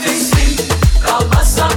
nefesim kalmasa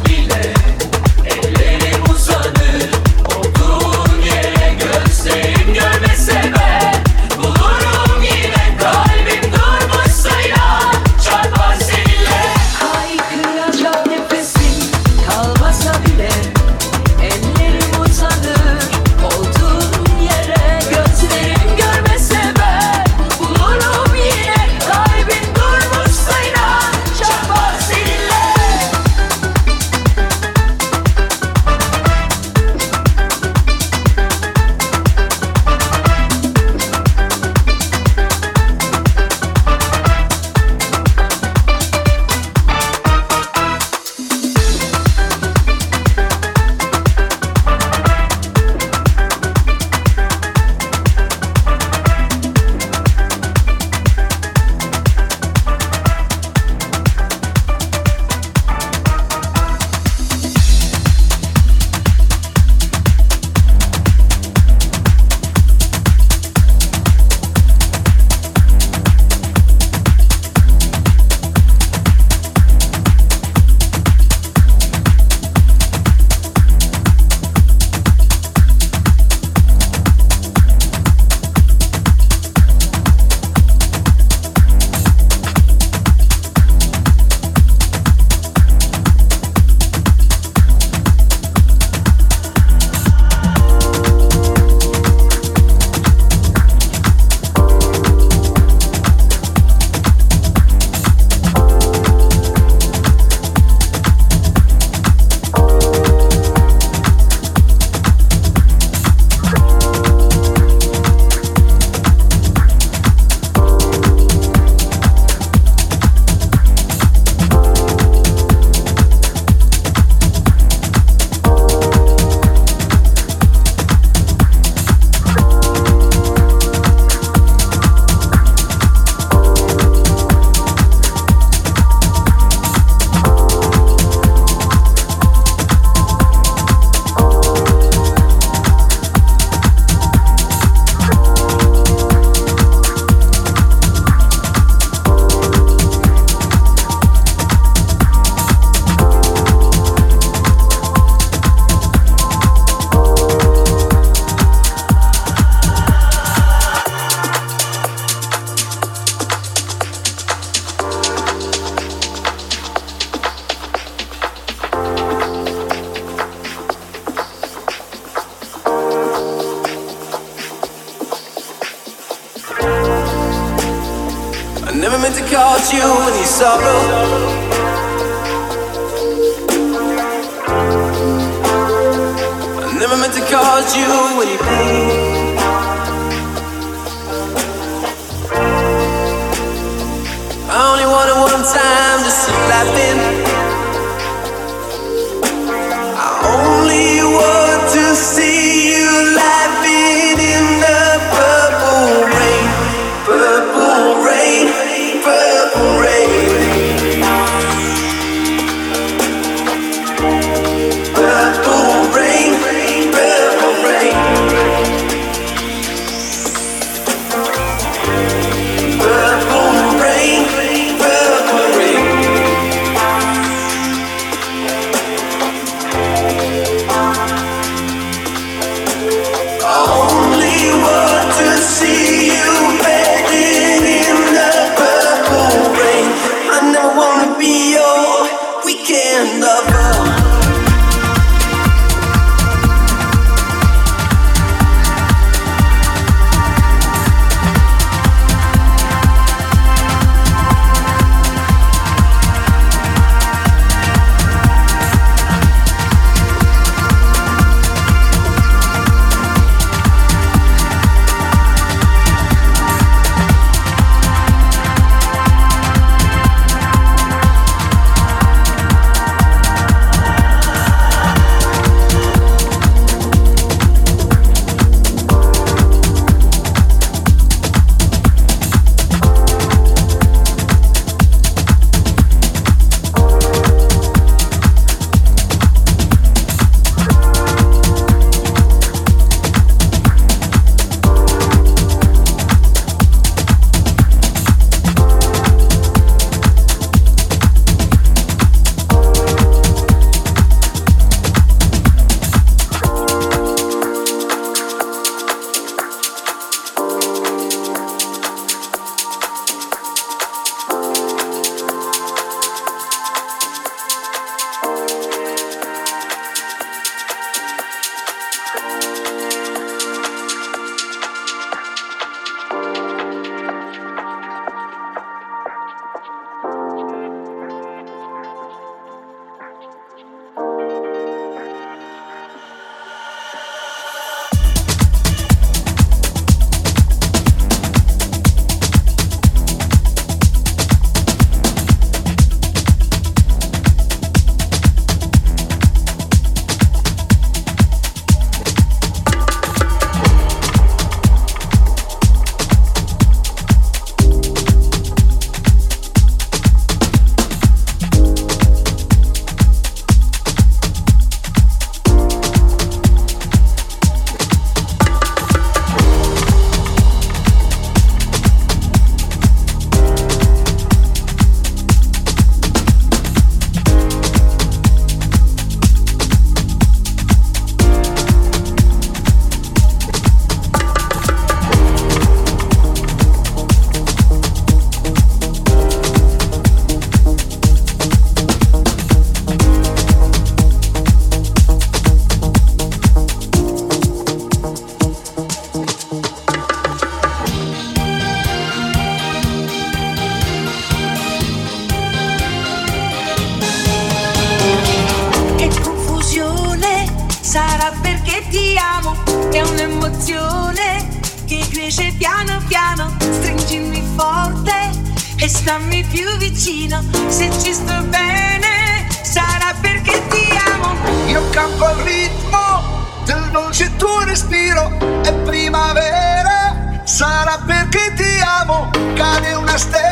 stammi più vicino, se ci sto bene sarà perché ti amo. Io campo al ritmo del dolce tuo respiro, è primavera, sarà perché ti amo, cade una stella.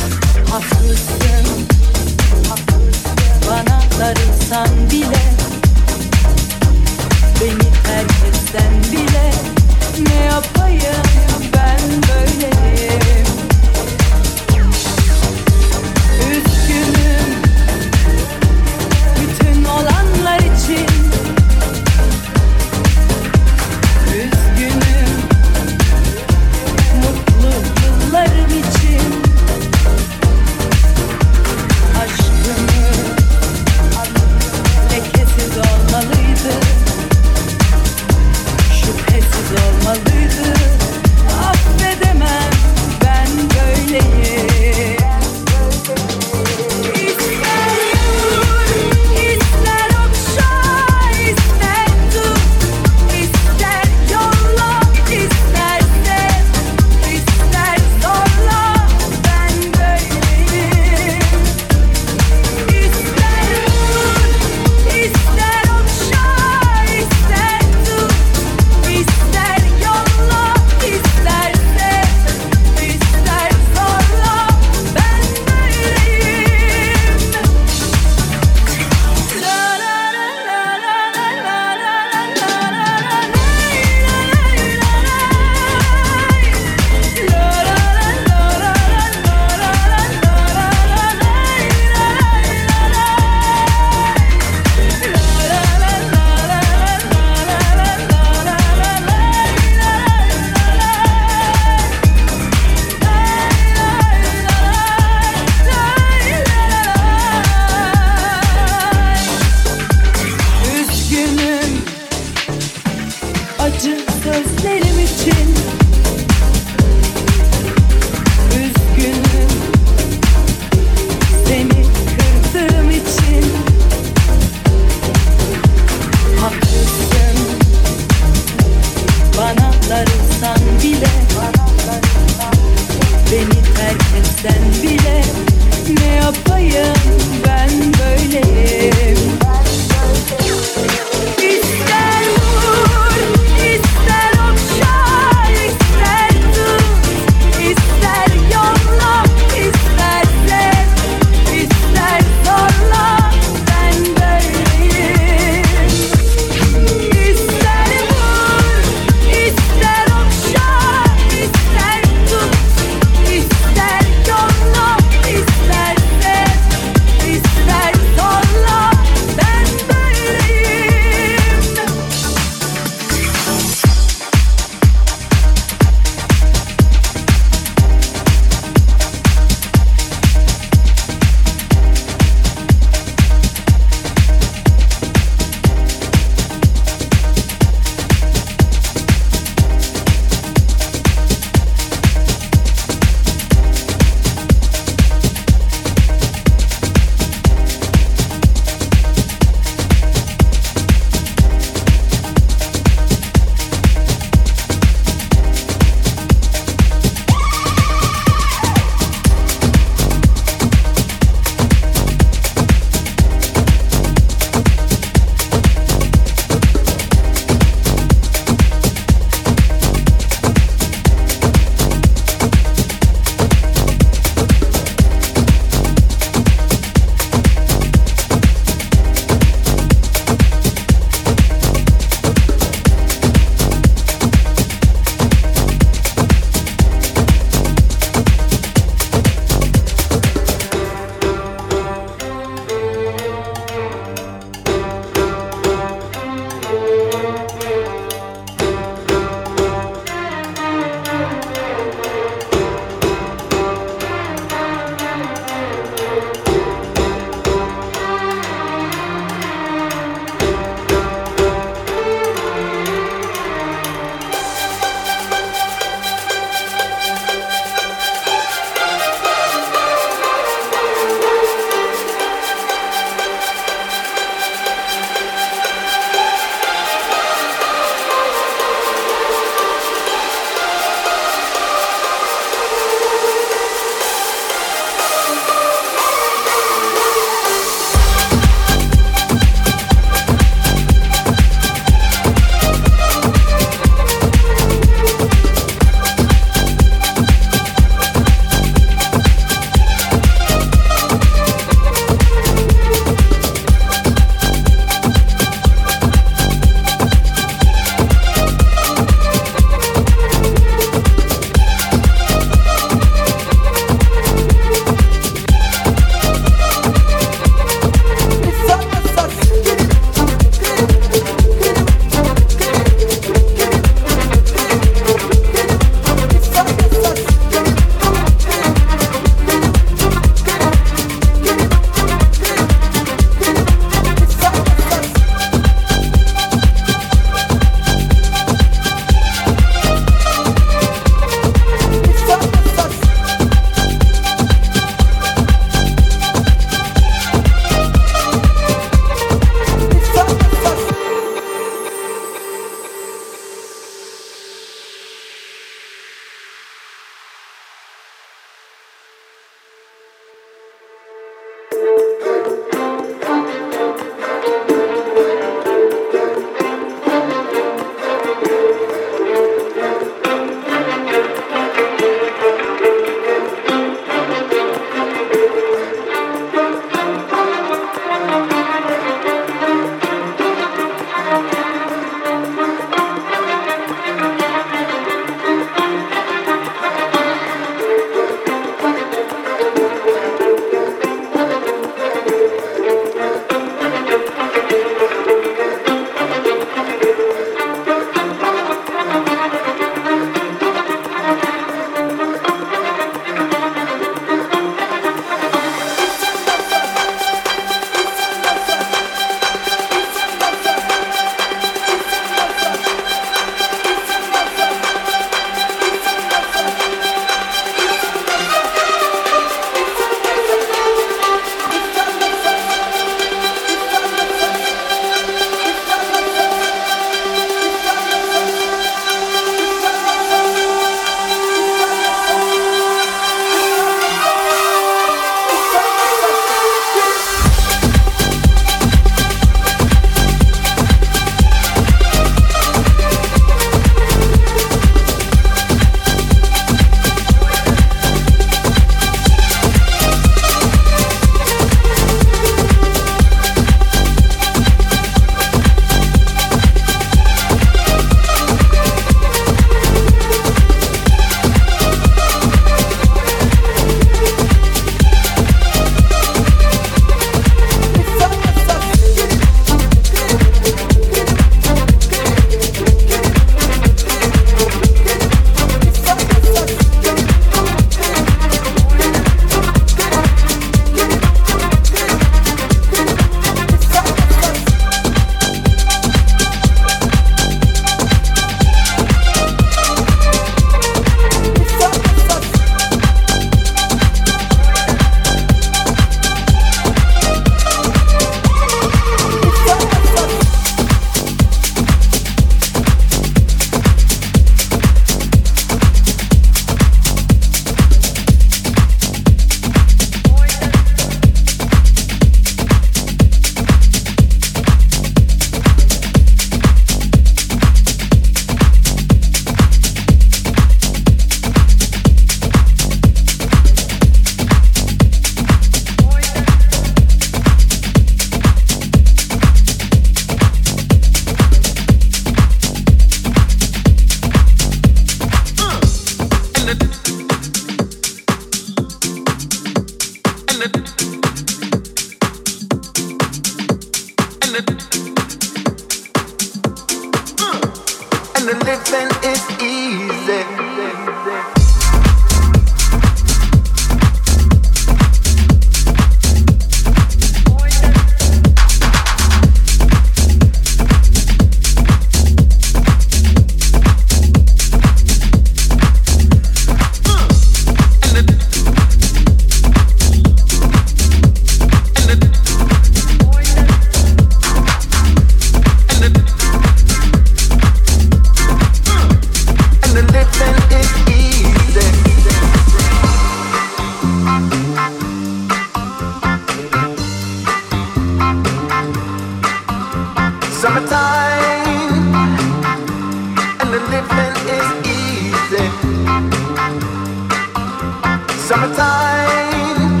summertime,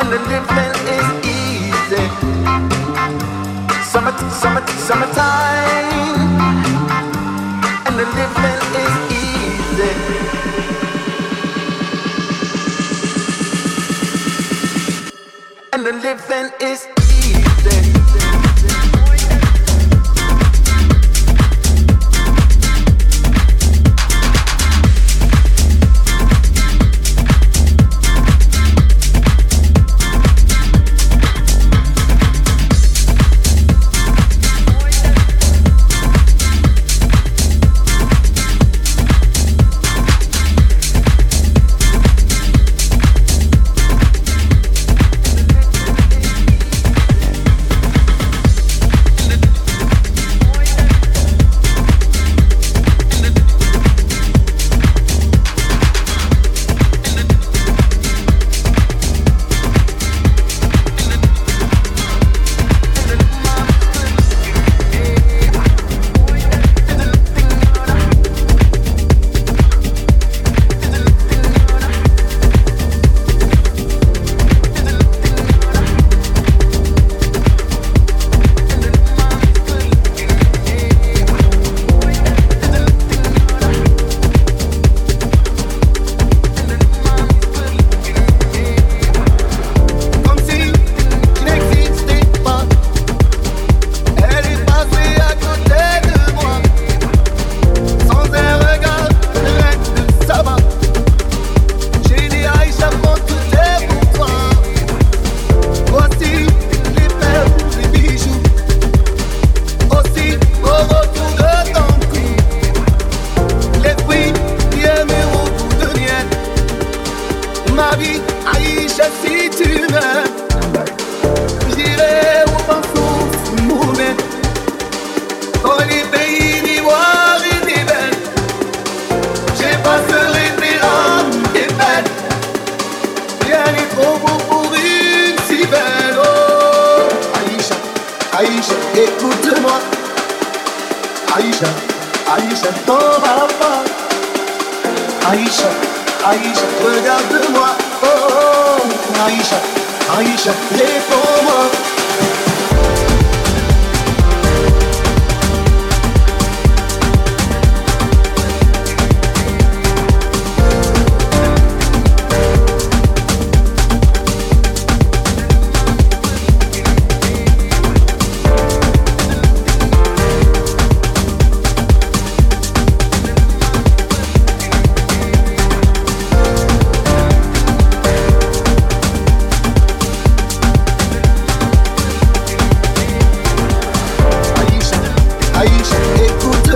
and the living is easy. Summer, summer, summertime, and the living is easy. And the living is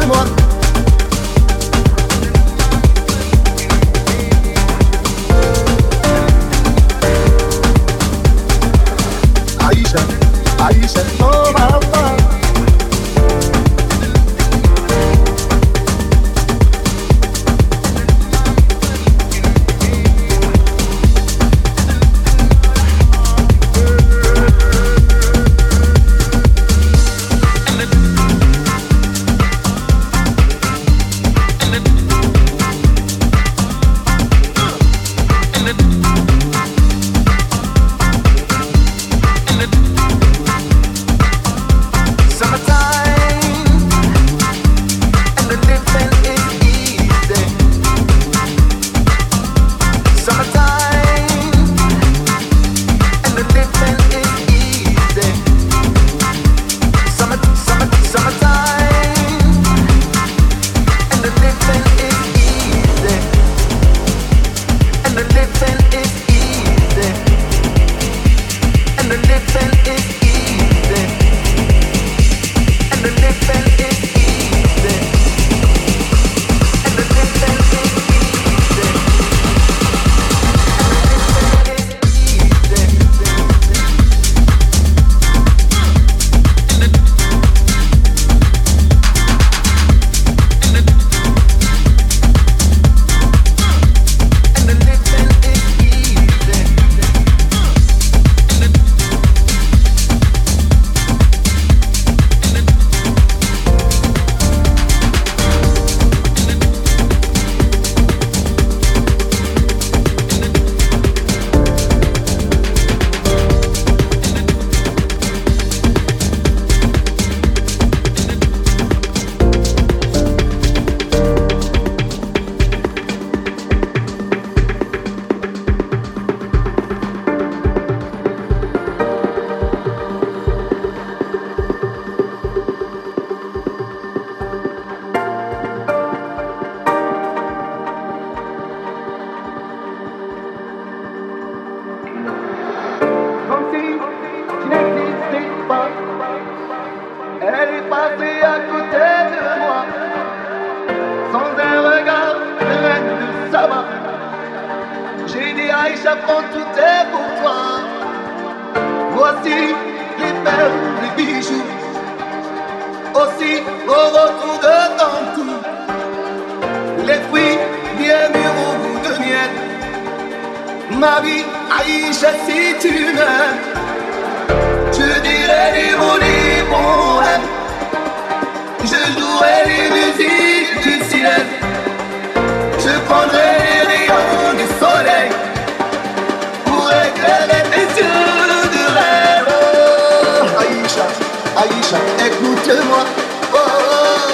amor.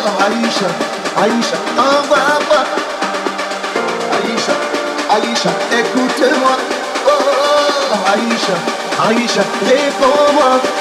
Aïcha, Aïcha, envoie-moi. Aïcha, Aïcha, écoute-moi. Oh, Aïcha, Aïcha, réponds-moi.